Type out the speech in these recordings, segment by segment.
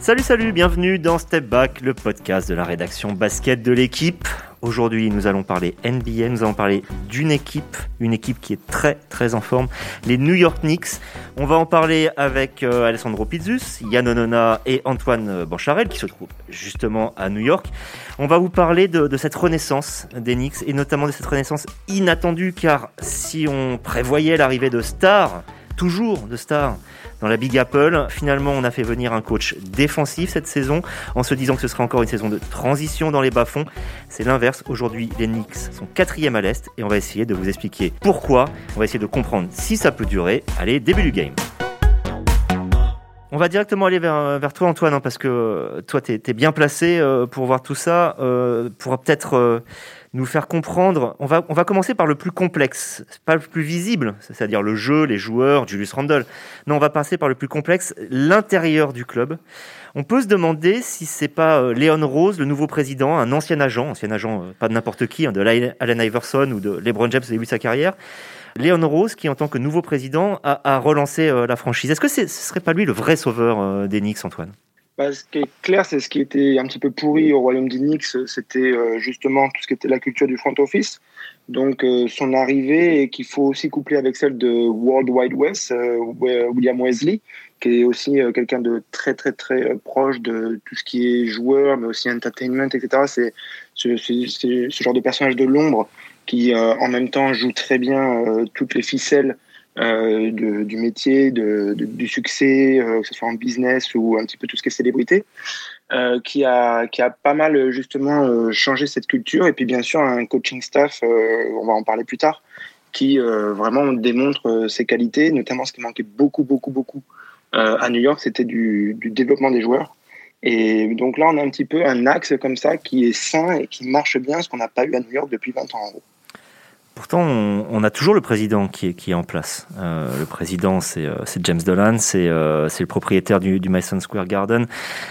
Salut, salut, bienvenue dans Step Back, le podcast de la rédaction basket de l'équipe. Aujourd'hui, nous allons parler NBA, nous allons parler d'une équipe, une équipe qui est très très en forme, les New York Knicks. On va en parler avec euh, Alessandro Pizzus, Yann Onona et Antoine Bancharel qui se trouvent justement à New York. On va vous parler de, de cette renaissance des Knicks et notamment de cette renaissance inattendue car si on prévoyait l'arrivée de stars, toujours de stars, dans la Big Apple. Finalement, on a fait venir un coach défensif cette saison en se disant que ce sera encore une saison de transition dans les bas-fonds. C'est l'inverse. Aujourd'hui, les Knicks sont quatrième à l'Est et on va essayer de vous expliquer pourquoi. On va essayer de comprendre si ça peut durer. Allez, début du game. On va directement aller vers, vers toi, Antoine, hein, parce que toi, tu es, bien placé euh, pour voir tout ça, euh, pour peut-être euh, nous faire comprendre. On va, on va commencer par le plus complexe, pas le plus visible, c'est-à-dire le jeu, les joueurs, Julius Randle. Non, on va passer par le plus complexe, l'intérieur du club. On peut se demander si c'est pas euh, Léon Rose, le nouveau président, un ancien agent, ancien agent, euh, pas de n'importe qui, hein, de Allen Iverson ou de LeBron James au début de sa carrière. Léon Rose, qui en tant que nouveau président a, relancé euh, la franchise. Est-ce que ce serait pas lui le vrai sauveur des Knicks, Antoine? Bah, ce qui est clair, c'est ce qui était un petit peu pourri au royaume des Knicks, c'était euh, justement tout ce qui était la culture du front office. Donc euh, son arrivée et qu'il faut aussi coupler avec celle de World Wide West, euh, William Wesley, qui est aussi quelqu'un de très très très proche de tout ce qui est joueur, mais aussi entertainment, etc. C'est ce, ce, genre de personnage de l'ombre qui en même temps joue très bien toutes les ficelles euh, du métier, du succès, euh, que ce soit en business ou un petit peu tout ce qui est célébrité, euh, qui, a, qui a pas mal justement changé cette culture. Et puis bien sûr un coaching staff, on va en parler plus tard, qui vraiment démontre ses qualités, notamment ce qui manquait beaucoup, beaucoup, beaucoup à New York, c'était du, du développement des joueurs. Et donc là, on a un petit peu un axe comme ça qui est sain et qui marche bien, ce qu'on n'a pas eu à New York depuis 20 ans en gros. Pourtant, on, a toujours le président qui est, en place. Euh, le président, c'est euh, James Dolan, c'est euh, le propriétaire du, du, Madison Square Garden.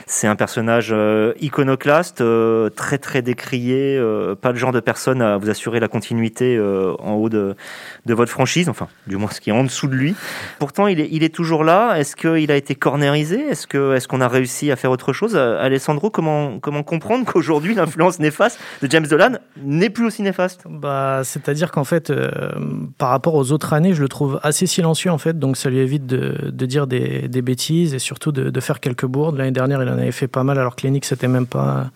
C'est un personnage iconoclaste, très très décrié, pas le genre de personne à vous assurer la continuité en haut de, votre franchise, enfin, du moins ce qui est en dessous de lui. Pourtant, il est, toujours là. Est-ce qu'il a été cornérisé? Est-ce qu'on a réussi à faire autre chose? Alessandro, comment, comment comprendre qu'aujourd'hui, l'influence néfaste de James Dolan n'est plus aussi néfaste? Bah, C'est-à-dire en fait, euh, par rapport aux autres années, je le trouve assez silencieux en fait, donc ça lui évite de, dire des, bêtises et surtout de, faire quelques bourdes. L'année dernière, il en avait fait pas mal, alors que Lennox n'était même pas,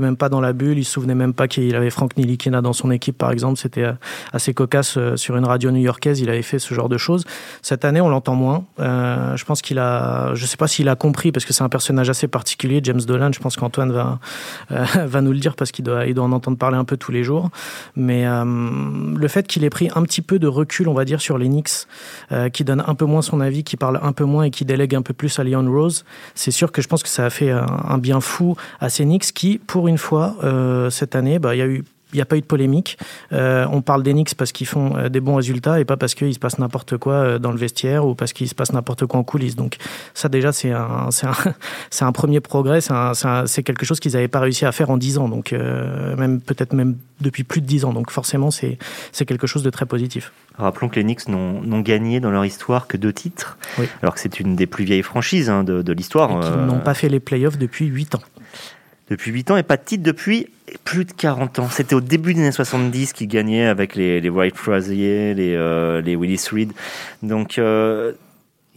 même pas dans la bulle. Il se souvenait même pas qu'il avait Frank Nilikina dans son équipe, par exemple. C'était euh, assez cocasse euh, sur une radio new-yorkaise. Il avait fait ce genre de choses. Cette année, on l'entend moins. Je pense qu'il a, je sais pas s'il a compris parce que c'est un personnage assez particulier, James Dolan. Je pense qu'Antoine va va nous le dire parce qu'il doit, il doit en entendre parler un peu tous les jours. Mais le fait qu'il ait pris un petit peu de recul, on va dire, sur Knicks, euh, qui donne un peu moins son avis, qui parle un peu moins et qui délègue un peu plus à Leon Rose, c'est sûr que je pense que ça a fait un, bien fou à Knicks qui, pour une fois, euh, cette année, bah, il y a eu il n'y a pas eu de polémique. Euh, on parle d'Enix parce qu'ils font euh, des bons résultats et pas parce qu'il se passe n'importe quoi euh, dans le vestiaire ou parce qu'il se passe n'importe quoi en coulisses. Donc ça déjà c'est un, c'est un, c'est un premier progrès, c'est, quelque chose qu'ils n'avaient pas réussi à faire en dix ans, donc même peut-être même depuis plus de dix ans. Donc forcément c'est, quelque chose de très positif. Rappelons que les Knicks n'ont, gagné dans leur histoire que deux titres, oui. alors que c'est une des plus vieilles franchises hein, de, de l'histoire. Qu'ils n'ont pas fait les playoffs depuis huit ans depuis 8 ans et pas de titre depuis plus de 40 ans. C'était au début des années 70 qu'il gagnait avec les, les White Frazier, les, euh, les Willis Reed. Donc, euh,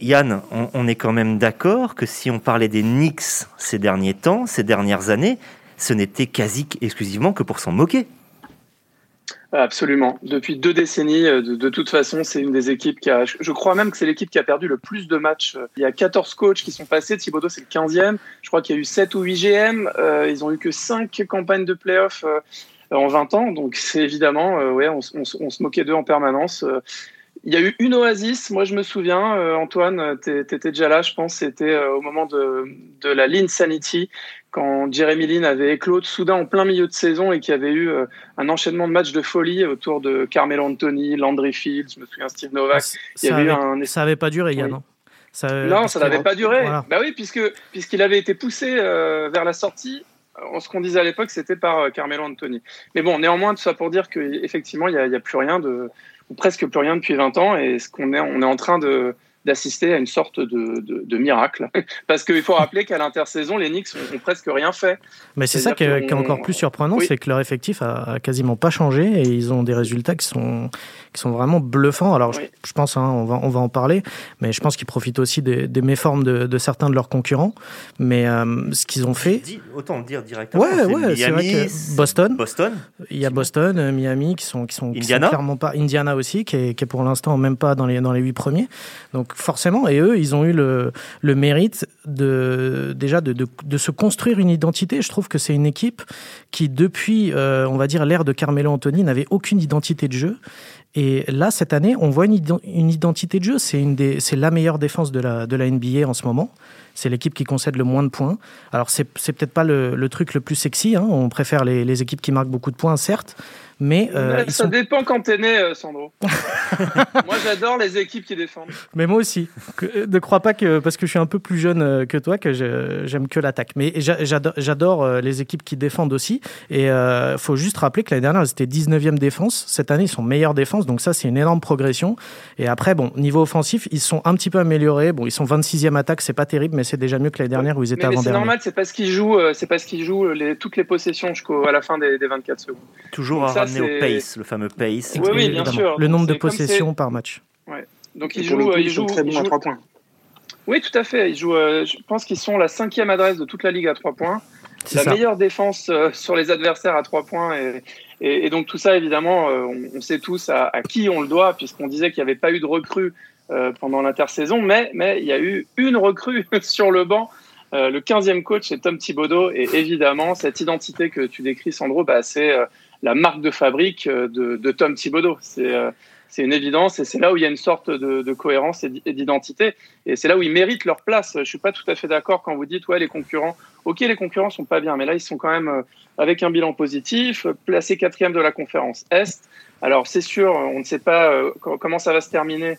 Yann, on, on, est quand même d'accord que si on parlait des Knicks ces derniers temps, ces dernières années, ce n'était quasi exclusivement que pour s'en moquer. Absolument. Depuis deux décennies, euh, de, de toute façon, c'est une des équipes qui a. Je crois même que c'est l'équipe qui a perdu le plus de matchs. Il y a 14 coachs qui sont passés. Thibodeau, c'est le 15e. Je crois qu'il y a eu 7 ou 8 GM. Euh, ils ont eu que 5 campagnes de playoffs euh, en 20 ans. Donc, c'est évidemment, euh, ouais, on, se moquait d'eux en permanence. Il y a eu une oasis, moi je me souviens, euh, Antoine, tu étais déjà là, je pense, c'était euh, au moment de, de la Lean Sanity, quand Jeremy Lin avait éclos soudain en plein milieu de saison et qu'il y avait eu euh, un enchaînement de matchs de folie autour de Carmelo Anthony, Landry Fields, je me souviens Steve Novak. Ça, il y avait, un... ça avait pas duré, Yann, oui. non ça, Non, ça n'avait pas duré. Voilà. Bah oui, puisque puisqu'il avait été poussé vers la sortie. Ce qu'on disait à l'époque, c'était par Carmelo Anthony. Mais bon, néanmoins, tout ça pour dire qu'effectivement, il n'y a, a, plus rien de, ou presque plus rien depuis 20 ans, et ce qu'on est, on est en train de d'assister à une sorte de, de, miracle. Parce qu'il faut rappeler qu'à l'intersaison, les Knicks ont, presque rien fait. Mais c'est ça qui est, encore plus surprenant, c'est que leur effectif a, quasiment pas changé et ils ont des résultats qui sont, qui sont vraiment bluffants. Alors je, pense, hein, on, va, on va en parler, mais je pense qu'ils profitent aussi des, des méformes de, de, certains de leurs concurrents. Mais euh, ce qu'ils ont fait... autant dire directement. Ouais, ouais, c'est vrai que Boston. Boston. Il y a Boston, euh, Miami qui sont, qui sont, Indiana. clairement pas... Indiana aussi, qui est, qui est pour l'instant même pas dans les, dans les huit premiers. Donc forcément, et eux, ils ont eu le, mérite de déjà de, se construire une identité. Je trouve que c'est une équipe qui, depuis, euh, on va dire, l'ère de Carmelo Anthony, n'avait aucune identité de jeu. Et là, cette année, on voit une, identité de jeu. C'est une des, c'est la meilleure défense de la, de la NBA en ce moment. C'est l'équipe qui concède le moins de points. Alors, c'est, peut-être pas le, truc le plus sexy. Hein. On préfère les équipes qui marquent beaucoup de points, certes. Mais euh, ça dépend quand t'es né, euh, Sandro. moi, j'adore les équipes qui défendent. Mais moi aussi. Euh, ne crois pas que parce que je suis un peu plus jeune que toi que j'aime que l'attaque. Mais j'adore les équipes qui défendent aussi. Et il faut juste rappeler que l'année dernière, ils étaient 19e défense. Cette année, ils sont meilleure défense. Donc ça, c'est une énorme progression. Et après, bon, niveau offensif, ils sont un petit peu améliorés. Bon, ils sont 26e attaque, c'est pas terrible, mais c'est déjà mieux que l'année dernière où ils étaient avant dernier. C'est normal, c'est parce qu'ils jouent, c'est parce qu'ils jouent les, toutes les possessions jusqu'à la fin des, des 24 secondes. Toujours à au pace, le fameux pace. Oui, oui bien sûr. Le nombre de possessions par match. Ouais. Donc ils jouent, ils jouent très bons à 3 points. Oui, tout à fait. Ils jouent, euh, je pense qu'ils sont la cinquième adresse de toute la ligue à 3 points. La meilleure défense euh, sur les adversaires à 3 points. Et, et, et, donc tout ça, évidemment, euh, on, on, sait tous à, à, qui on le doit, puisqu'on disait qu'il n'y avait pas eu de recrue pendant l'intersaison, mais, mais il y a eu une recrue sur le banc. le 15e coach, c'est Tom Thibodeau. Et évidemment, cette identité que tu décris, Sandro, bah, c'est la marque de fabrique euh, de, de Tom Thibodeau. C'est euh, c'est une évidence et c'est là où il y a une sorte de, de cohérence et d'identité et c'est là où ils méritent leur place. Je suis pas tout à fait d'accord quand vous dites ouais les concurrents, ok les concurrents sont pas bien, mais là ils sont quand même euh, avec un bilan positif, placé quatrième de la conférence Est. Alors c'est sûr, on ne sait pas comment ça va se terminer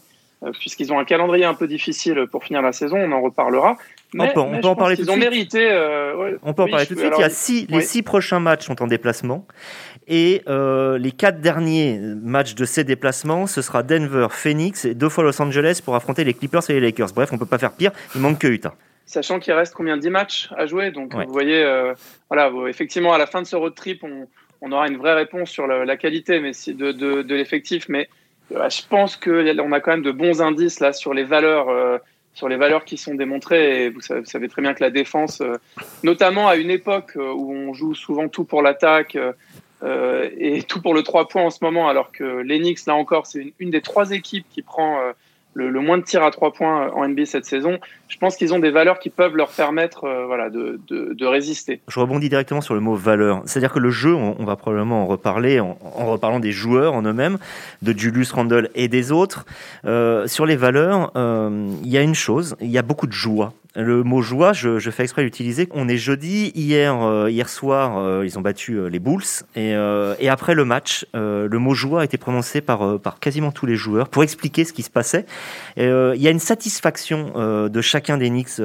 puisqu'ils ont un calendrier un peu difficile pour finir la saison, on en reparlera. Mais, on peut, on en parler tout de suite. Mérité, ouais, on peut en parler tout de suite. il y a six, les six prochains matchs sont en déplacement. Et euh, les quatre derniers matchs de ces déplacements, ce sera Denver, Phoenix et deux fois Los Angeles pour affronter les Clippers et les Lakers. Bref, on peut pas faire pire. Il manque que Utah. Sachant qu'il reste combien 10 matchs à jouer. Donc vous voyez, euh, voilà, effectivement, à la fin de ce road trip, on, on aura une vraie réponse sur la, la qualité mais si de, de, de l'effectif. Mais euh, je pense qu'on a quand même de bons indices là sur les valeurs. Sur les valeurs qui sont démontrées. Et vous savez, très bien que la défense, notamment à une époque où on joue souvent tout pour l'attaque, euh, et tout pour le 3 points en ce moment, alors que l'Enix, là encore, c'est une, des trois équipes qui prend euh, le, moins de tirs à 3 points en NBA cette saison. Je pense qu'ils ont des valeurs qui peuvent leur permettre euh, voilà, de, résister. Je rebondis directement sur le mot valeur. C'est-à-dire que le jeu, on, va probablement en reparler en, en, reparlant des joueurs en eux-mêmes, de Julius Randle et des autres. Euh, sur les valeurs, euh, il y a une chose, il y a beaucoup de joie le mot joie, je, fais exprès l'utiliser. On est jeudi. Hier, euh, hier soir, euh, ils ont battu euh, les Bulls. Et, après le match, le mot joie a été prononcé par, quasiment tous les joueurs pour expliquer ce qui se passait. Il y a une satisfaction de chacun des Knicks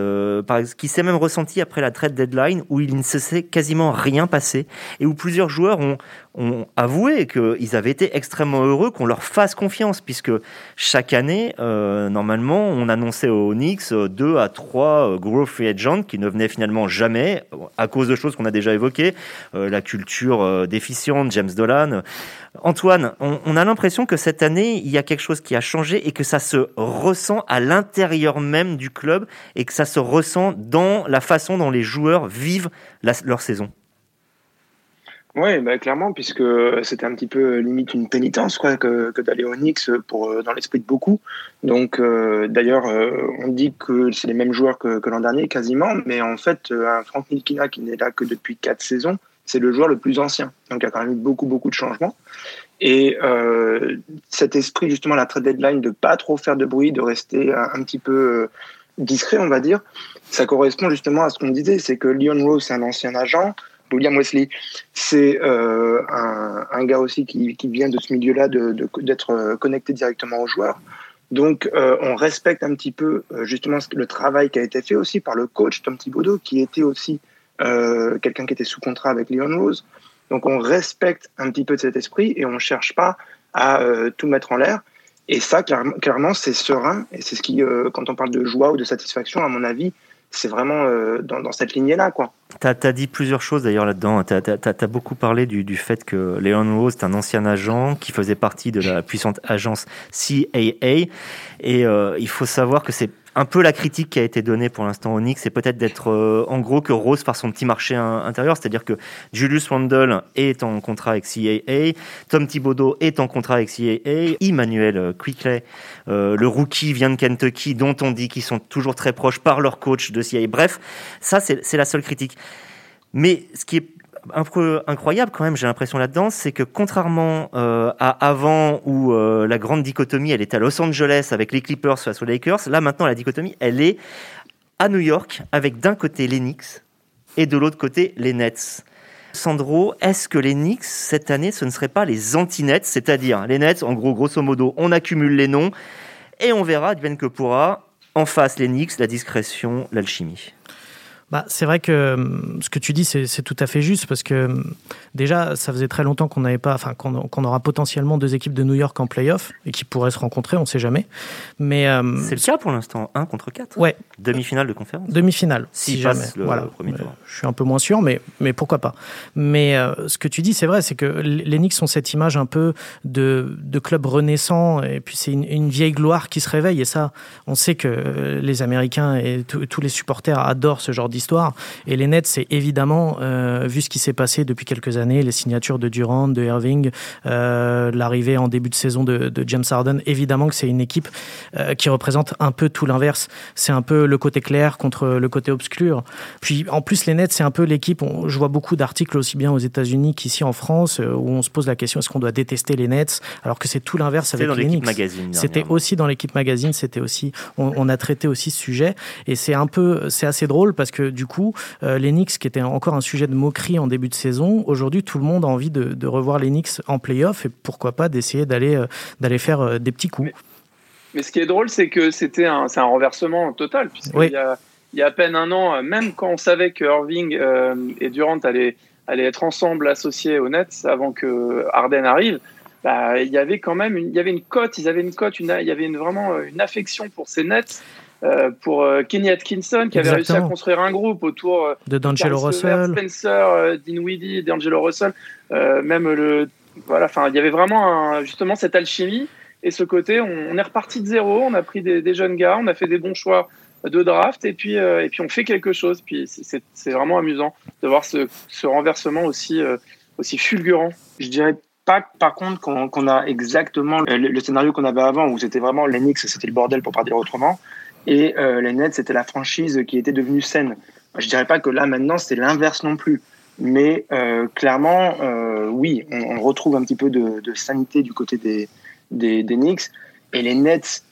qui s'est même ressentie après la trade deadline où il ne s'est quasiment rien passé et où plusieurs joueurs ont, ont avoué qu'ils avaient été extrêmement heureux qu'on leur fasse confiance puisque chaque année, normalement, on annonçait aux Knicks 2 à 3 euh, soit gros free agent qui ne venait finalement jamais à cause de choses qu'on a déjà évoquées, euh, la culture euh, déficiente, James Dolan. Antoine, on, a l'impression que cette année, il y a quelque chose qui a changé et que ça se ressent à l'intérieur même du club et que ça se ressent dans la façon dont les joueurs vivent leur saison. Oui, bah, clairement, puisque c'était un petit peu limite une pénitence quoi, que, que d'aller au Knicks pour, euh, dans l'esprit de beaucoup. Donc, euh, d'ailleurs, euh, on dit que c'est les mêmes joueurs que, que l'an dernier, quasiment, mais en fait, un Frank Milkina qui n'est là que depuis quatre saisons, c'est le joueur le plus ancien. Donc, il y a quand même eu beaucoup, beaucoup de changements. Et euh, cet esprit, justement, la trade deadline, de pas trop faire de bruit, de rester un, un petit peu discret, on va dire, ça correspond justement à ce qu'on disait, c'est que Leon Rose, c'est un ancien agent, William Wesley, c'est euh, un, gars aussi qui, vient de ce milieu-là, d'être de, de, connecté directement aux joueurs. Donc, euh, on respecte un petit peu euh, justement le travail qui a été fait aussi par le coach Tom Thibodeau, qui était aussi euh, quelqu'un qui était sous contrat avec Leon Rose. Donc, on respecte un petit peu cet esprit et on ne cherche pas à euh, tout mettre en l'air. Et ça, clairement, c'est serein. Et c'est ce qui, euh, quand on parle de joie ou de satisfaction, à mon avis, c'est vraiment euh, dans, cette lignée-là. Tu as, dit plusieurs choses d'ailleurs là-dedans. Tu as, beaucoup parlé du, du fait que Leon Rose est un ancien agent qui faisait partie de la puissante agence CAA. Et euh, il faut savoir que c'est un peu la critique qui a été donnée pour l'instant au Knicks, c'est peut-être d'être euh, en gros que Rose par son petit marché intérieur, c'est-à-dire que Julius Randle est en contrat avec CAA, Tom Thibodeau est en contrat avec CAA, Emmanuel Quickley, euh, le rookie vient de Kentucky, dont on dit qu'ils sont toujours très proches par leur coach de CAA. Bref, ça c'est la seule critique. Mais ce qui est un peu incroyable quand même, j'ai l'impression là-dedans, c'est que contrairement euh, à avant où euh, la grande dichotomie, elle était à Los Angeles avec les Clippers face aux Lakers, là maintenant la dichotomie, elle est à New York avec d'un côté les Knicks et de l'autre côté les Nets. Sandro, est-ce que les Knicks cette année, ce ne serait pas les anti-Nets, c'est-à-dire les Nets, en gros, grosso modo, on accumule les noms et on verra, bien que pourra, en face les Knicks, la discrétion, l'alchimie. Bah, c'est vrai que hum, ce que tu dis, c'est tout à fait juste parce que hum, déjà, ça faisait très longtemps qu'on n'avait pas, enfin, qu'on aura potentiellement deux équipes de New York en playoff et qui pourraient se rencontrer, on ne sait jamais. Mais hum, c'est le cas pour l'instant, 1 contre 4. Ouais. Demi-finale de conférence. Demi-finale, si, jamais. voilà. Premier tour. Je suis un peu moins sûr, mais mais pourquoi pas. Mais euh, ce que tu dis, c'est vrai, c'est que les Knicks ont cette image un peu de, de club renaissant et puis c'est une, vieille gloire qui se réveille et ça, on sait que euh, les Américains et tous les supporters adorent ce genre d'histoire Et les Nets, c'est évidemment, euh, vu ce qui s'est passé depuis quelques années, les signatures de Durant, de Irving, euh, l'arrivée en début de saison de, James Harden, évidemment que c'est une équipe euh, qui représente un peu tout l'inverse. C'est un peu le côté clair contre le côté obscur. Puis en plus, les Nets, c'est un peu l'équipe, je vois beaucoup d'articles aussi bien aux États-Unis qu'ici en France, où on se pose la question est-ce qu'on doit détester les Nets alors que c'est tout l'inverse avec les Knicks. C'était aussi dans l'équipe magazine, c'était aussi, on, on, a traité aussi ce sujet et c'est un peu, c'est assez drôle parce que du coup, euh, l'Enix, qui était encore un sujet de moquerie en début de saison, aujourd'hui, tout le monde a envie de, revoir l'Enix en playoff et pourquoi pas d'essayer d'aller euh, d'aller faire euh, des petits coups. Mais, ce qui est drôle, c'est que c'était un, un renversement total, puisqu'il y, a, il y a à peine un an, même quand on savait que Irving et Durant allaient, allaient être ensemble associés aux Nets avant que Harden arrive, bah, il y avait quand même une, il y avait une cote, ils avaient une cote, une, il y avait une, vraiment une affection pour ces Nets pour euh, Kenny Atkinson qui avait réussi à construire un groupe autour euh, de D'Angelo Russell, Spencer, Dinwiddie, D'Angelo Russell, même le voilà, enfin il y avait vraiment justement cette alchimie et ce côté on, est reparti de zéro, on a pris des, jeunes gars, on a fait des bons choix de draft et puis et puis on fait quelque chose. Puis c'est vraiment amusant de voir ce, ce renversement aussi aussi fulgurant. Je dirais pas par contre qu'on a exactement le, scénario qu'on avait avant où c'était vraiment l'Enix c'était le bordel pour pas dire autrement et euh, les Nets, c'était la franchise qui était devenue saine. Je dirais pas que là, maintenant, c'est l'inverse non plus. Mais euh, clairement, euh, oui, on, retrouve un petit peu de, de sanité du côté des, des, des, Knicks. Et les Nets,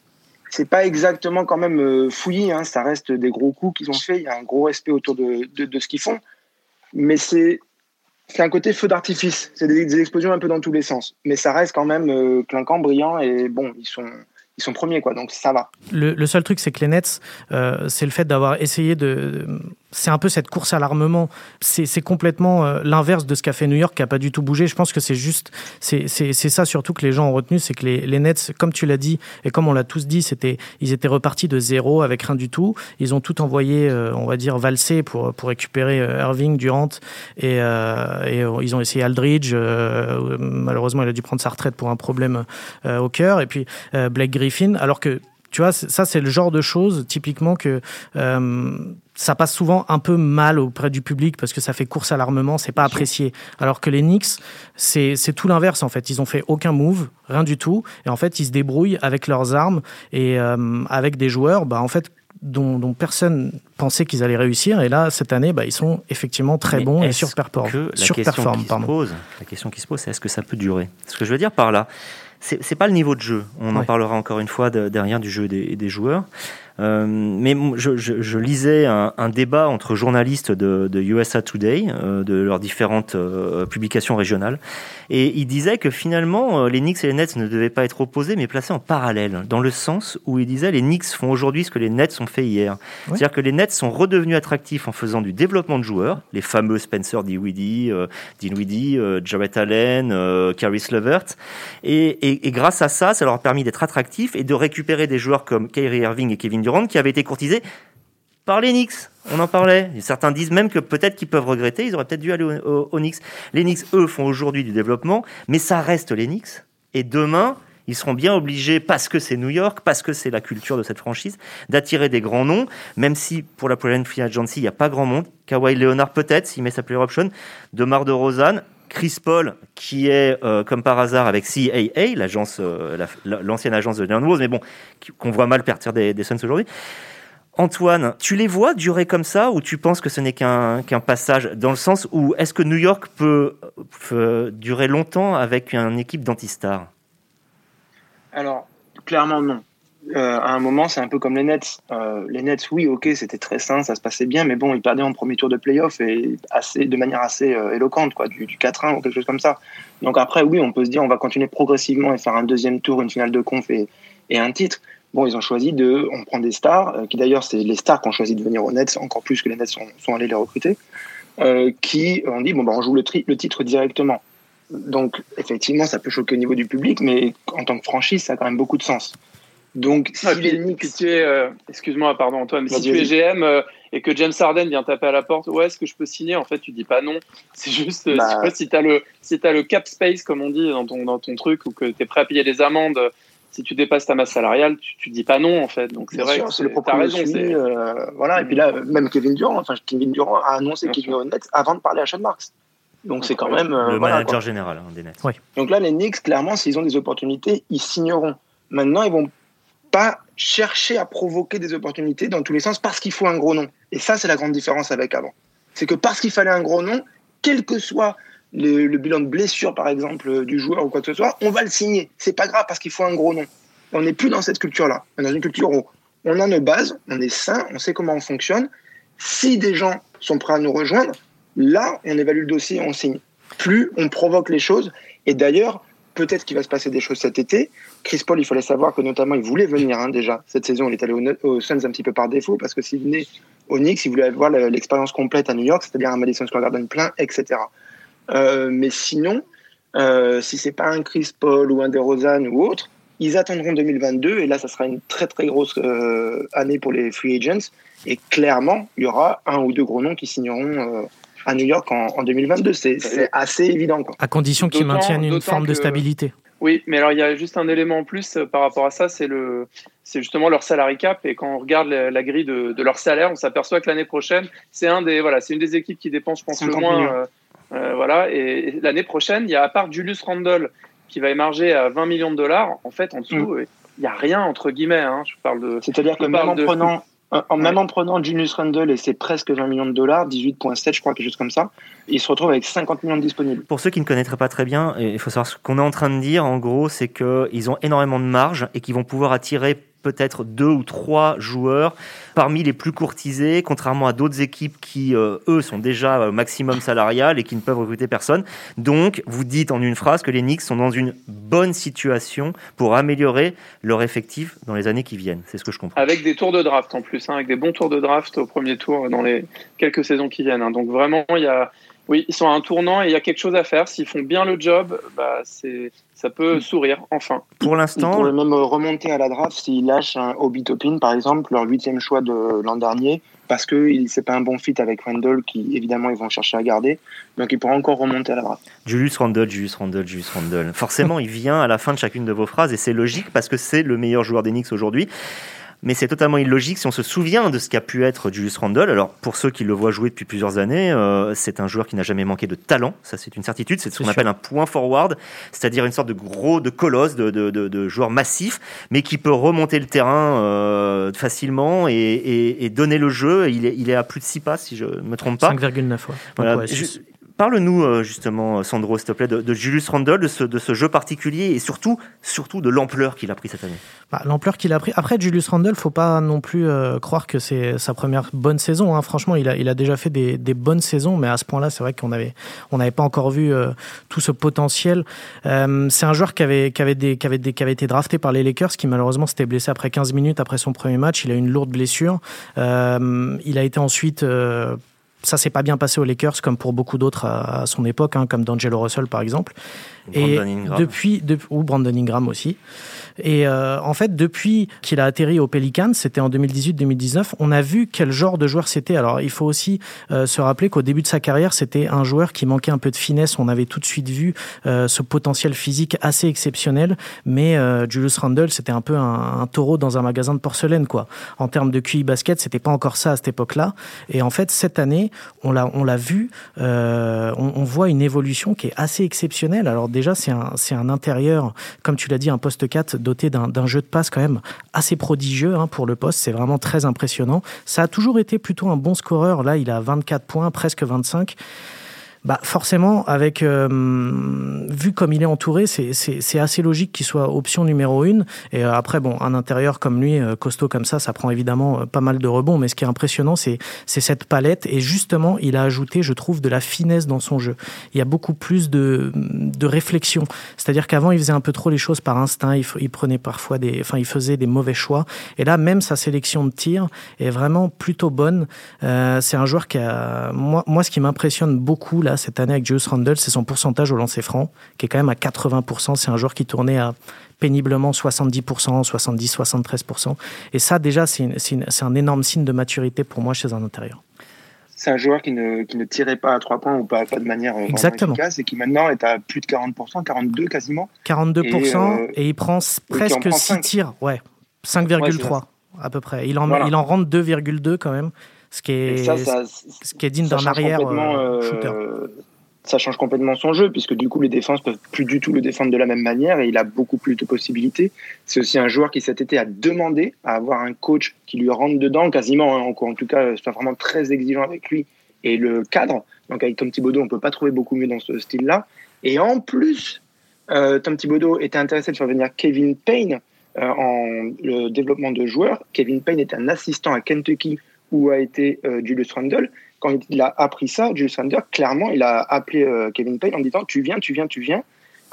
c'est pas exactement quand même euh, fouillis. Hein, ça reste des gros coups qu'ils ont fait. Il y a un gros respect autour de, de, de ce qu'ils font. Mais c'est c'est un côté feu d'artifice. C'est des, des, explosions un peu dans tous les sens. Mais ça reste quand même euh, clinquant, brillant. Et bon, ils sont ils sont premiers, quoi. Donc ça va. Le, seul truc, c'est que les Nets, euh, c'est le fait d'avoir essayé de, c'est un peu cette course à l'armement. C'est complètement euh, l'inverse de ce qu'a fait New York, qui a pas du tout bougé. Je pense que c'est juste, c'est ça surtout que les gens ont retenu, c'est que les, les, Nets, comme tu l'as dit et comme on l'a tous dit, c'était, ils étaient repartis de zéro avec rien du tout. Ils ont tout envoyé, euh, on va dire, valser pour pour récupérer euh, Irving, Durant et, et ils ont essayé Aldridge. malheureusement, il a dû prendre sa retraite pour un problème au cœur. Et puis Blake Griffin, alors que tu vois, ça c'est le genre de choses typiquement que ça passe souvent un peu mal auprès du public parce que ça fait course à l'armement, c'est pas apprécié. Alors que les Knicks, c'est tout l'inverse en fait. Ils ont fait aucun move, rien du tout, et en fait ils se débrouillent avec leurs armes et euh, avec des joueurs, bah en fait dont, dont personne pensait qu'ils allaient réussir. Et là, cette année, bah, ils sont effectivement très bons et surperforment. La, question qui se pose, la question qui se pose, c'est est-ce que ça peut durer? Ce que je veux dire par là, c'est pas le niveau de jeu. On en parlera encore une fois derrière du jeu des, des joueurs. Euh, mais je, je, lisais un, un, débat entre journalistes de, de USA Today, euh, de leurs différentes euh, publications régionales, et ils disaient que finalement les Knicks et les Nets ne devaient pas être opposés, mais placés en parallèle, dans le sens où ils disaient les Knicks font aujourd'hui ce que les Nets ont fait hier. C'est-à-dire que les Nets sont redevenus attractifs en faisant du développement de joueurs, les fameux Spencer Dinwiddie, Dinwiddie, Jarrett Allen, euh, Levert, et, et, et, grâce à ça, ça leur a permis d'être attractifs et de récupérer des joueurs comme Kyrie Irving et Kevin Durant qui avaient été courtisés par les Knicks. On en parlait. Certains disent même que peut-être qu'ils peuvent regretter, ils auraient peut-être dû aller aux, Knicks. Les Knicks, eux, font aujourd'hui du développement, mais ça reste les Knicks. Et demain, ils seront bien obligés, parce que c'est New York, parce que c'est la culture de cette franchise, d'attirer des grands noms, même si pour la prochaine Free Agency, il n'y a pas grand monde. Kawhi Leonard peut-être, s'il met sa player option. Demar de Rosanne, Chris Paul, qui est euh, comme par hasard avec CAA, l'agence, euh, l'ancienne agence de Leon Rose, mais bon, qu'on voit mal partir des, Suns aujourd'hui. Antoine, tu les vois durer comme ça ou tu penses que ce n'est qu'un passage dans le sens où est-ce que New York peut, peut durer longtemps avec une équipe d'anti-stars Alors, clairement non. Euh, à un moment, c'est un peu comme les Nets. Euh, les Nets, oui, ok, c'était très sain, ça se passait bien, mais bon, ils perdaient en premier tour de playoff et assez, de manière assez euh, éloquente, quoi, du, 4-1 ou quelque chose comme ça. Donc après, oui, on peut se dire, on va continuer progressivement et faire un deuxième tour, une finale de conf et, un titre. Bon, ils ont choisi de, on prend des stars, qui d'ailleurs, c'est les stars qui ont choisi de venir aux Nets, encore plus que les Nets sont, allés les recruter, qui ont dit, bon, bah, on joue le, le titre directement. Donc, effectivement, ça peut choquer au niveau du public, mais en tant que franchise, ça a quand même beaucoup de sens. Donc, si les Knicks... Euh, excuse-moi, pardon Antoine, mais si tu es GM euh, et que James Harden vient taper à la porte, ouais, est-ce que je peux signer? En fait, tu dis pas non. C'est juste, euh, bah... si tu as, le, si as le cap space, comme on dit dans ton, dans ton truc, ou que tu es prêt à payer des amendes si tu dépasses ta masse salariale, tu, tu dis pas non en fait. Donc c'est vrai, c'est le propre raison. voilà, et puis là, même Kevin Durant, enfin Kevin Durant a annoncé qu'il venait aux Nets avant de parler à Sean Marks. Donc c'est quand même le manager général hein, des Nets. Donc là, les Knicks, clairement, s'ils ont des opportunités, ils signeront. Maintenant, ils vont pas chercher à provoquer des opportunités dans tous les sens parce qu'il faut un gros nom. Et ça, c'est la grande différence avec avant. C'est que parce qu'il fallait un gros nom, quel que soit le, bilan de blessure, par exemple, du joueur ou quoi que ce soit, on va le signer. C'est pas grave parce qu'il faut un gros nom. On n'est plus dans cette culture-là. On est dans une culture où on a nos bases, on est sain, on sait comment on fonctionne. Si des gens sont prêts à nous rejoindre, là, on évalue le dossier, on signe. Plus on provoque les choses. Et d'ailleurs, peut-être qu'il va se passer des choses cet été. Chris Paul, il fallait savoir que notamment, il voulait venir hein, déjà. Cette saison, il est allé aux, Suns un petit peu par défaut parce que s'il venait au Knicks, il voulait avoir l'expérience complète à New York, c'est-à-dire un Madison Square Garden plein, etc. Euh, mais sinon, euh, si c'est pas un Chris Paul ou un DeRozan ou autre, ils attendront 2022 et là, ça sera une très très grosse euh, année pour les free agents. Et clairement, il y aura un ou deux gros noms qui signeront à New York en, 2022. C'est assez évident. À condition qu'ils maintiennent une forme de stabilité. Oui, mais alors il y a juste un élément en plus euh, par rapport à ça, c'est le, c'est justement leur salary cap. Et quand on regarde la, grille de, leur salaire, on s'aperçoit que l'année prochaine, c'est un des, voilà, c'est une des équipes qui dépense, je pense, le moins. Euh, euh, voilà. Et, l'année prochaine, il y a à part Julius Randle qui va émarger à 20 millions de dollars. En fait, en dessous, mm. il n'y a rien entre guillemets. Hein. Je parle de. C'est-à-dire que même en prenant en, même en prenant Julius Randle et ses presque 20 millions de dollars, 18,7 je crois, quelque chose comme ça, il se retrouve avec 50 millions disponibles. Pour ceux qui ne connaîtraient pas très bien, il faut savoir ce qu'on est en train de dire, en gros, c'est qu'ils ont énormément de marge et qu'ils vont pouvoir attirer peut-être deux ou trois joueurs parmi les plus courtisés, contrairement à d'autres équipes qui, euh, eux, sont déjà au maximum salarial et qui ne peuvent recruter personne. Donc, vous dites en une phrase que les Knicks sont dans une bonne situation pour améliorer leur effectif dans les années qui viennent. C'est ce que je comprends. Avec des tours de draft en plus, hein, avec des bons tours de draft au premier tour dans les quelques saisons qui viennent. Hein. Donc, vraiment, il y a oui, ils sont à un tournant et il y a quelque chose à faire. S'ils font bien le job, bah, c'est, ça peut mm. sourire, enfin. Pour l'instant. Ils pourraient même remonter à la draft s'ils lâchent un Obi Topin, par exemple, leur huitième choix de l'an dernier, parce que c'est pas un bon fit avec Randall, qui évidemment ils vont chercher à garder. Donc ils pourraient encore remonter à la draft. Julius Randall, Julius Randall, Julius Randall. Forcément, il vient à la fin de chacune de vos phrases et c'est logique parce que c'est le meilleur joueur des Knicks aujourd'hui mais c'est totalement illogique si on se souvient de ce qu'a pu être Julius Randle. Alors, pour ceux qui le voient jouer depuis plusieurs années, euh, c'est un joueur qui n'a jamais manqué de talent, ça c'est une certitude, c'est ce qu'on appelle un point forward, c'est-à-dire une sorte de gros, de colosse, de, de, de, joueur massif, mais qui peut remonter le terrain euh, facilement et, et, et, donner le jeu. Il est, il est à plus de 6 passes, si je ne me trompe pas. 5,9 fois. Voilà Parle-nous euh, justement, Sandro, s'il te plaît, de, Julius Randle, de ce, jeu particulier et surtout, surtout de l'ampleur qu'il a pris cette année. Bah, l'ampleur qu'il a pris. Après, Julius Randle, faut pas non plus euh, croire que c'est sa première bonne saison. Hein. Franchement, il a, déjà fait des, bonnes saisons, mais à ce point-là, c'est vrai qu'on avait, on n'avait pas encore vu euh, tout ce potentiel. c'est un joueur qui avait, des, qui avait été drafté par les Lakers, qui malheureusement s'était blessé après 15 minutes après son premier match. Il a eu une lourde blessure. il a été ensuite ça s'est pas bien passé aux Lakers comme pour beaucoup d'autres à, son époque, hein, comme D'Angelo Russell par exemple. et depuis, ou Brandon Ingram aussi. Et euh, en fait, depuis qu'il a atterri au Pelicans, c'était en 2018-2019, on a vu quel genre de joueur c'était. Alors, il faut aussi euh, se rappeler qu'au début de sa carrière, c'était un joueur qui manquait un peu de finesse. On avait tout de suite vu euh, ce potentiel physique assez exceptionnel. Mais Julius Randle, c'était un peu un, taureau dans un magasin de porcelaine, quoi. En termes de QI basket, c'était pas encore ça à cette époque-là. Et en fait, cette année, on l'a, on l'a vu, on, on, voit une évolution qui est assez exceptionnelle. Alors déjà, c'est un, c'est un intérieur, comme tu l'as dit, un poste 4 doté d'un jeu de passe quand même assez prodigieux hein, pour le poste. C'est vraiment très impressionnant. Ça a toujours été plutôt un bon scoreur. Là, il a 24 points, presque 25 bah forcément, avec euh, vu comme il est entouré, c'est assez logique qu'il soit option numéro une. Et euh, après, bon, un intérieur comme lui, euh, costaud comme ça, ça prend évidemment pas mal de rebonds. Mais ce qui est impressionnant, c'est cette palette. Et justement, il a ajouté, je trouve, de la finesse dans son jeu. Il y a beaucoup plus de, de réflexion. C'est-à-dire qu'avant, il faisait un peu trop les choses par instinct. Il, prenait parfois des, enfin, il faisait des mauvais choix. Et là, même sa sélection de tir est vraiment plutôt bonne. c'est un joueur qui a, moi, moi, ce qui m'impressionne beaucoup cette année avec Julius Randle, c'est son pourcentage au lancer franc, qui est quand même à 80%. C'est un joueur qui tournait à péniblement 70%, 70, 73%. Et ça, déjà, c'est un énorme signe de maturité pour moi chez un intérieur. C'est un joueur qui ne, qui ne, tirait pas à trois points ou pas, pas de manière euh, Exactement. efficace et qui maintenant est à plus de 40%, 42 quasiment. 42% euh, et, il prend presque 6 tirs, ouais, 5,3 à peu près. Il en, il en rentre 2,2 quand même ce qui est, ce qui est digne d'un arrière euh, shooter. Euh, ça change complètement son jeu, puisque du coup, les défenses peuvent plus du tout le défendre de la même manière et il a beaucoup plus de possibilités. C'est aussi un joueur qui cet été a demandé à avoir un coach qui lui rentre dedans, quasiment, hein, en, tout cas, soit vraiment très exigeant avec lui et le cadre. Donc avec Tom Thibodeau, on peut pas trouver beaucoup mieux dans ce style-là. Et en plus, euh, Tom Thibodeau était intéressé de faire venir Kevin Payne en le développement de joueurs. Kevin Payne est un assistant à Kentucky où a été euh, Julius Randle. Quand il a appris ça, Julius Randle, clairement, il a appelé euh, Kevin Payne en disant Tu viens, tu viens, tu viens.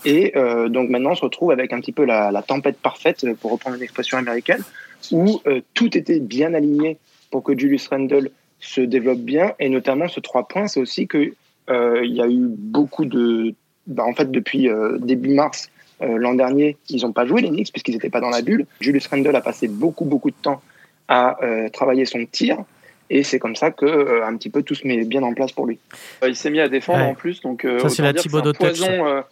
Et euh, donc maintenant, on se retrouve avec un petit peu la, tempête parfaite, pour reprendre une expression américaine, où tout était bien aligné pour que Julius Randle se développe bien. Et notamment, ce trois points, c'est aussi qu'il il y a eu beaucoup de. Bah, en fait, depuis début mars l'an dernier, ils n'ont pas joué les Knicks puisqu'ils n'étaient pas dans la bulle. Julius Randle a passé beaucoup, beaucoup de temps à euh, travailler son tir. Et c'est comme ça que euh, un petit peu tout se met bien en place pour lui. Il s'est mis à défendre en plus, donc euh, ça c'est la Thibaudot poison.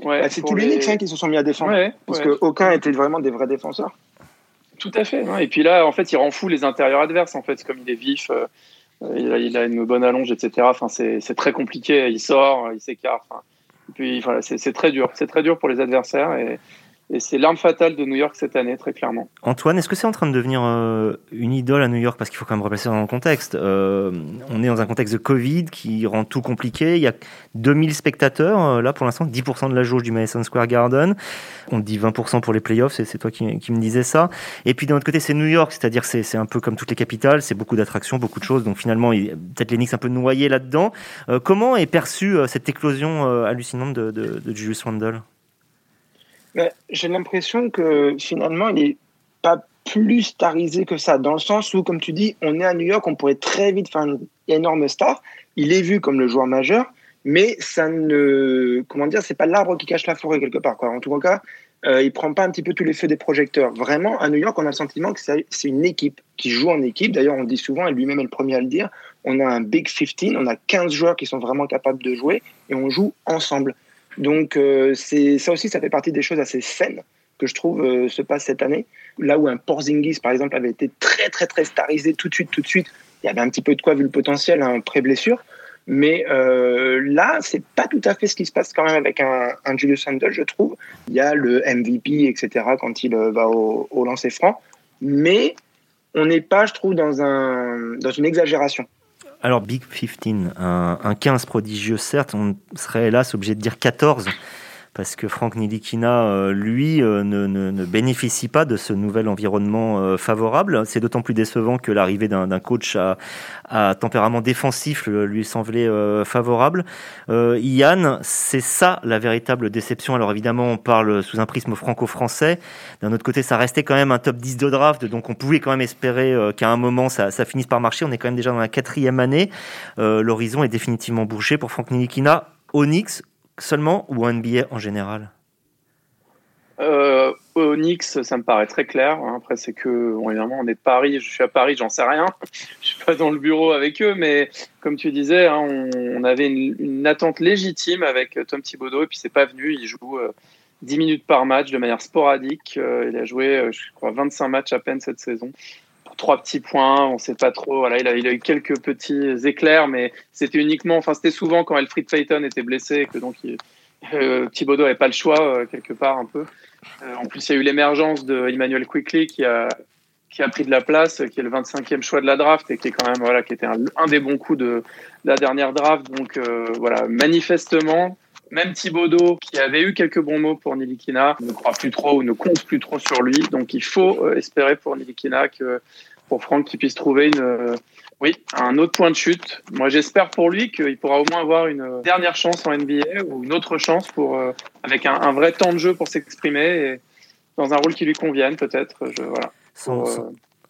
Ouais, c'est tous les Knicks hein, qui se sont mis à défendre, parce qu'aucun était vraiment des vrais défenseurs. Tout à fait. Et puis là, en fait, il rend fou les intérieurs adverses. En fait, comme il est vif, il, a, il, a, une bonne allonge, etc. Enfin, c'est très compliqué. Il sort, il s'écarte. Enfin, puis, voilà, c'est très dur. C'est très dur pour les adversaires. Et, et c'est l'arme fatale de New York cette année, très clairement. Antoine, est-ce que c'est en train de devenir euh, une idole à New York? Parce qu'il faut quand même replacer dans le contexte. Euh, on est dans un contexte de Covid qui rend tout compliqué. Il y a 2000 spectateurs, euh, là pour l'instant, 10% de la jauge du Madison Square Garden. On dit 20% pour les playoffs, c'est toi qui, me disais ça. Et puis d'un autre côté, c'est New York, c'est-à-dire c'est un peu comme toutes les capitales, c'est beaucoup d'attractions, beaucoup de choses. Donc finalement, peut-être Knicks un peu noyés là-dedans. comment est perçue cette éclosion hallucinante de, de, de Julius Randle? J'ai l'impression que finalement, il n'est pas plus starisé que ça, dans le sens où, comme tu dis, on est à New York, on pourrait très vite faire une énorme star. Il est vu comme le joueur majeur, mais ça ne, comment dire, c'est pas l'arbre qui cache la forêt quelque part. En tout cas, euh, il prend pas un petit peu tous les feux des projecteurs. Vraiment, à New York, on a le sentiment que c'est une équipe qui joue en équipe. D'ailleurs, on dit souvent, et lui-même est le premier à le dire, on a un Big 15, on a 15 joueurs qui sont vraiment capables de jouer et on joue ensemble. Donc euh, ça aussi, ça fait partie des choses assez saines que je trouve euh, se passe cette année. Là où un Porzingis, par exemple, avait été très très très starisé tout de suite, tout de suite, il y avait un petit peu de quoi vu le potentiel, un pré-blessure. Mais euh, là, c'est pas tout à fait ce qui se passe quand même avec un, Julius Randle, je trouve. Il y a le MVP, etc. quand il va au, au lancer franc, mais on n'est pas, je trouve, dans un dans une exagération. Alors Big 15, un, un 15 prodigieux certes, on serait hélas obligé de dire 14 parce que Franck Nilikina, euh, lui, euh, ne, bénéficie pas de ce nouvel environnement euh, favorable. C'est d'autant plus décevant que l'arrivée d'un coach à, tempérament défensif lui semblait favorable. Yann, c'est ça la véritable déception. Alors évidemment, on parle sous un prisme franco-français. D'un autre côté, ça restait quand même un top 10 de draft, donc on pouvait quand même espérer qu'à un moment, ça, ça, finisse par marcher. On est quand même déjà dans la quatrième année. L'horizon est définitivement bouché pour Franck Nilikina. Onyx seulement ou NBA en général? Euh, Onyx, ça me paraît très clair. Après, c'est que, évidemment, on est de Paris. Je suis à Paris, j'en sais rien. Je suis pas dans le bureau avec eux, mais comme tu disais, hein, on, avait une, attente légitime avec Tom Thibodeau, et puis c'est pas venu. Il joue 10 euh, minutes par match de manière sporadique. Euh, il a joué, euh, je crois, 25 matchs à peine cette saison trois petits points, on sait pas trop. Voilà, il a, eu quelques petits éclairs, mais c'était uniquement, enfin, c'était souvent quand Elfried Payton était blessé, que donc il, euh, Thibodeau n'avait pas le choix euh, quelque part un peu. Euh, en plus, il y a eu l'émergence de Emmanuel Quickly qui a qui a pris de la place, qui est le 25e choix de la draft et qui est quand même voilà, qui était un, des bons coups de, la dernière draft. Donc voilà, manifestement, même Thibodeau, qui avait eu quelques bons mots pour Nilikina, ne croit plus trop ou ne compte plus trop sur lui. Donc il faut espérer pour Nilikina que pour Franck qu'il puisse trouver une, euh, oui, un autre point de chute. Moi, j'espère pour lui qu'il pourra au moins avoir une dernière chance en NBA ou une autre chance pour, euh, avec un, vrai temps de jeu pour s'exprimer et dans un rôle qui lui convienne, peut-être. Je, voilà.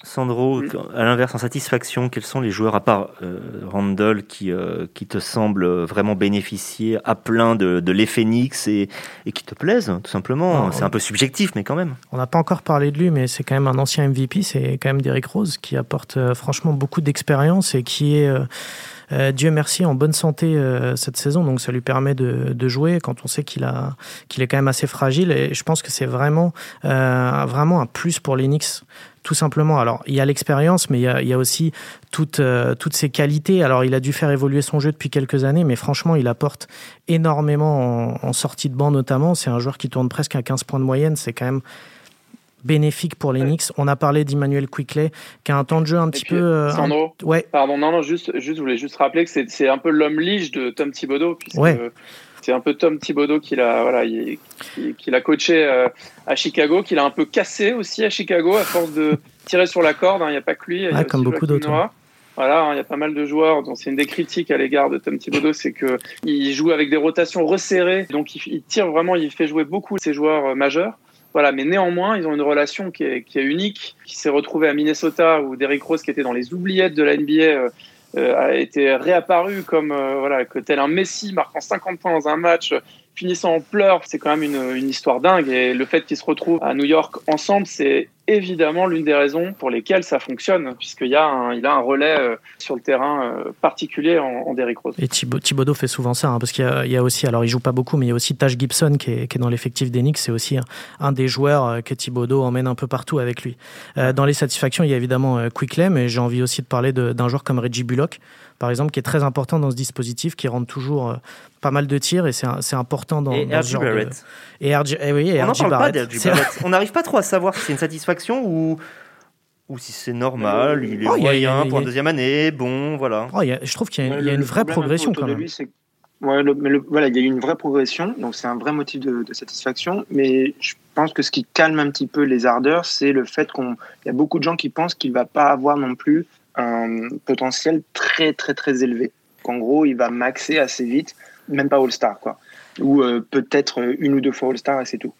Sandro, mm. à l'inverse, en satisfaction, quels sont les joueurs, à part euh, Randall, qui, euh, qui te semblent vraiment bénéficier à plein de, de l'effet Nix et, et, qui te plaisent, tout simplement C'est un peu subjectif, mais quand même. On n'a pas encore parlé de lui, mais c'est quand même un ancien MVP, c'est quand même Derrick Rose, qui apporte euh, franchement beaucoup d'expérience et qui est... Dieu merci, en bonne santé cette saison, donc ça lui permet de, de jouer quand on sait qu'il a qu'il est quand même assez fragile. Et je pense que c'est vraiment vraiment un plus pour les Knicks tout simplement. Alors, il y a l'expérience, mais il y a, aussi toutes, euh, toutes ses qualités. Alors, il a dû faire évoluer son jeu depuis quelques années, mais franchement, il apporte énormément en, sortie de banc notamment. C'est un joueur qui tourne presque à 15 points de moyenne. C'est quand même bénéfique pour les Knicks. On a parlé d'Emmanuel Quickley, qui a un temps de jeu un petit peu... Euh, ouais. pardon, non, non, juste, juste, je voulais juste rappeler que c'est un peu l'homme lige de Tom Thibodeau, puisque c'est un peu Tom Thibodeau qui l'a voilà, qui, l'a coaché euh, à Chicago, qui l'a un peu cassé aussi à Chicago à force de tirer sur la corde. Hein. Il n'y a pas que lui, il y a comme beaucoup d'autres. Voilà, hein, il y a pas mal de joueurs. Donc c'est une des critiques à l'égard de Tom Thibodeau, c'est que il joue avec des rotations resserrées. Donc il, tire vraiment, il fait jouer beaucoup ses joueurs euh, majeurs. Voilà, mais néanmoins, ils ont une relation qui est, qui est unique, qui s'est retrouvée à Minnesota où Derrick Rose, qui était dans les oubliettes de la NBA, euh, a été réapparu comme euh, voilà que tel un Messi marquant 50 points dans un match finissant en pleurs, c'est quand même une, une, histoire dingue. Et le fait qu'ils se retrouvent à New York ensemble, c'est évidemment l'une des raisons pour lesquelles ça fonctionne, puisqu'il y a un, il a un relais euh, sur le terrain euh, particulier en, en Derrick Rose. Et Thibaudot fait souvent ça, hein, parce qu'il y, y, a aussi, alors il joue pas beaucoup, mais il y a aussi Taj Gibson qui est, qui est dans l'effectif d'Enix, c'est aussi un, des joueurs euh, que Thibaudot emmène un peu partout avec lui. dans les satisfactions, il y a évidemment Quickley, mais j'ai envie aussi de parler d'un joueur comme Reggie Bullock, par exemple, qui est très important dans ce dispositif, qui rentre toujours pas mal de tirs et c'est important dans, et dans ce genre de... Et RG, eh oui, et On n'en parle pas On n'arrive pas trop à savoir si c'est une satisfaction ou ou si c'est normal, il est oh, moyen pour la deuxième année, bon, voilà. Oh, je trouve qu'il y, a, une vraie progression quand même. Lui, ouais, mais voilà, il y a eu une vraie progression, donc c'est un vrai motif de, satisfaction. Mais je pense que ce qui calme un petit peu les ardeurs, c'est le fait qu'il y a beaucoup de gens qui pensent qu'il va pas avoir non plus un potentiel très très très élevé. Qu'en gros, il va maxer assez vite, même pas All-Star, quoi. Ou euh, peut-être une ou deux fois All-Star et c'est tout.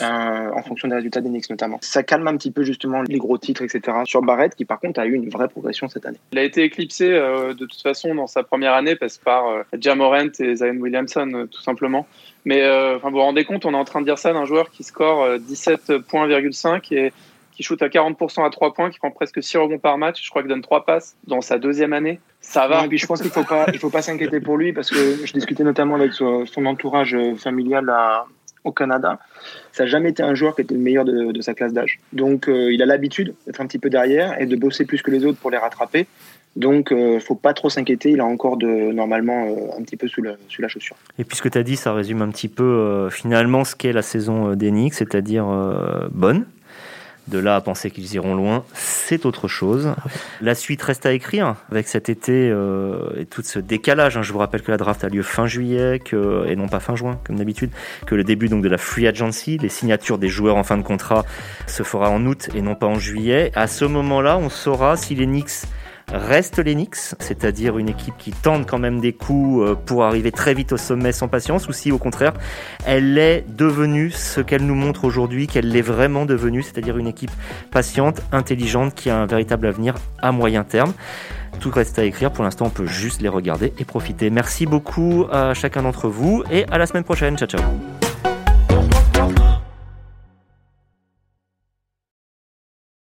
Euh, en fonction des résultats des Knicks notamment. Ça calme un petit peu justement les gros titres, etc. Sur Barrett, qui par contre a eu une vraie progression cette année. Il a été éclipsé euh, de toute façon dans sa première année parce par euh, Jamorant et Zion Williamson, tout simplement. Mais vous vous rendez compte, on est en train de dire ça d'un joueur qui score 17 points, et qui shoot à 40% à 3 points, qui prend presque 6 rebonds par match. Je crois qu'il donne 3 passes dans sa deuxième année. Ça va. et puis je pense qu'il il faut pas s'inquiéter pour lui parce que je discutais notamment avec son entourage familial à, au Canada. Ça n'a jamais été un joueur qui était le meilleur de, sa classe d'âge. Donc euh, il a l'habitude d'être un petit peu derrière et de bosser plus que les autres pour les rattraper. Donc, il euh, faut pas trop s'inquiéter. Il a encore de, normalement euh, un petit peu sous, la chaussure. Et puisque tu as dit, ça résume un petit peu finalement ce qu'est la saison d'Enix, c'est-à-dire bonne. De là à penser qu'ils iront loin, c'est autre chose. La suite reste à écrire avec cet été euh, et tout ce décalage. Hein. Je vous rappelle que la draft a lieu fin juillet que, et non pas fin juin comme d'habitude, que le début donc de la free agency, les signatures des joueurs en fin de contrat se fera en août et non pas en juillet. À ce moment-là, on saura si les Knicks reste l'Enix, c'est-à-dire une équipe qui tente quand même des coups euh, pour arriver très vite au sommet sans patience, ou si au contraire elle est devenue ce qu'elle nous montre aujourd'hui, qu'elle l'est vraiment devenue, c'est-à-dire une équipe patiente, intelligente, qui a un véritable avenir à moyen terme. Tout reste à écrire, pour l'instant on peut juste les regarder et profiter. Merci beaucoup à chacun d'entre vous et à la semaine prochaine, ciao ciao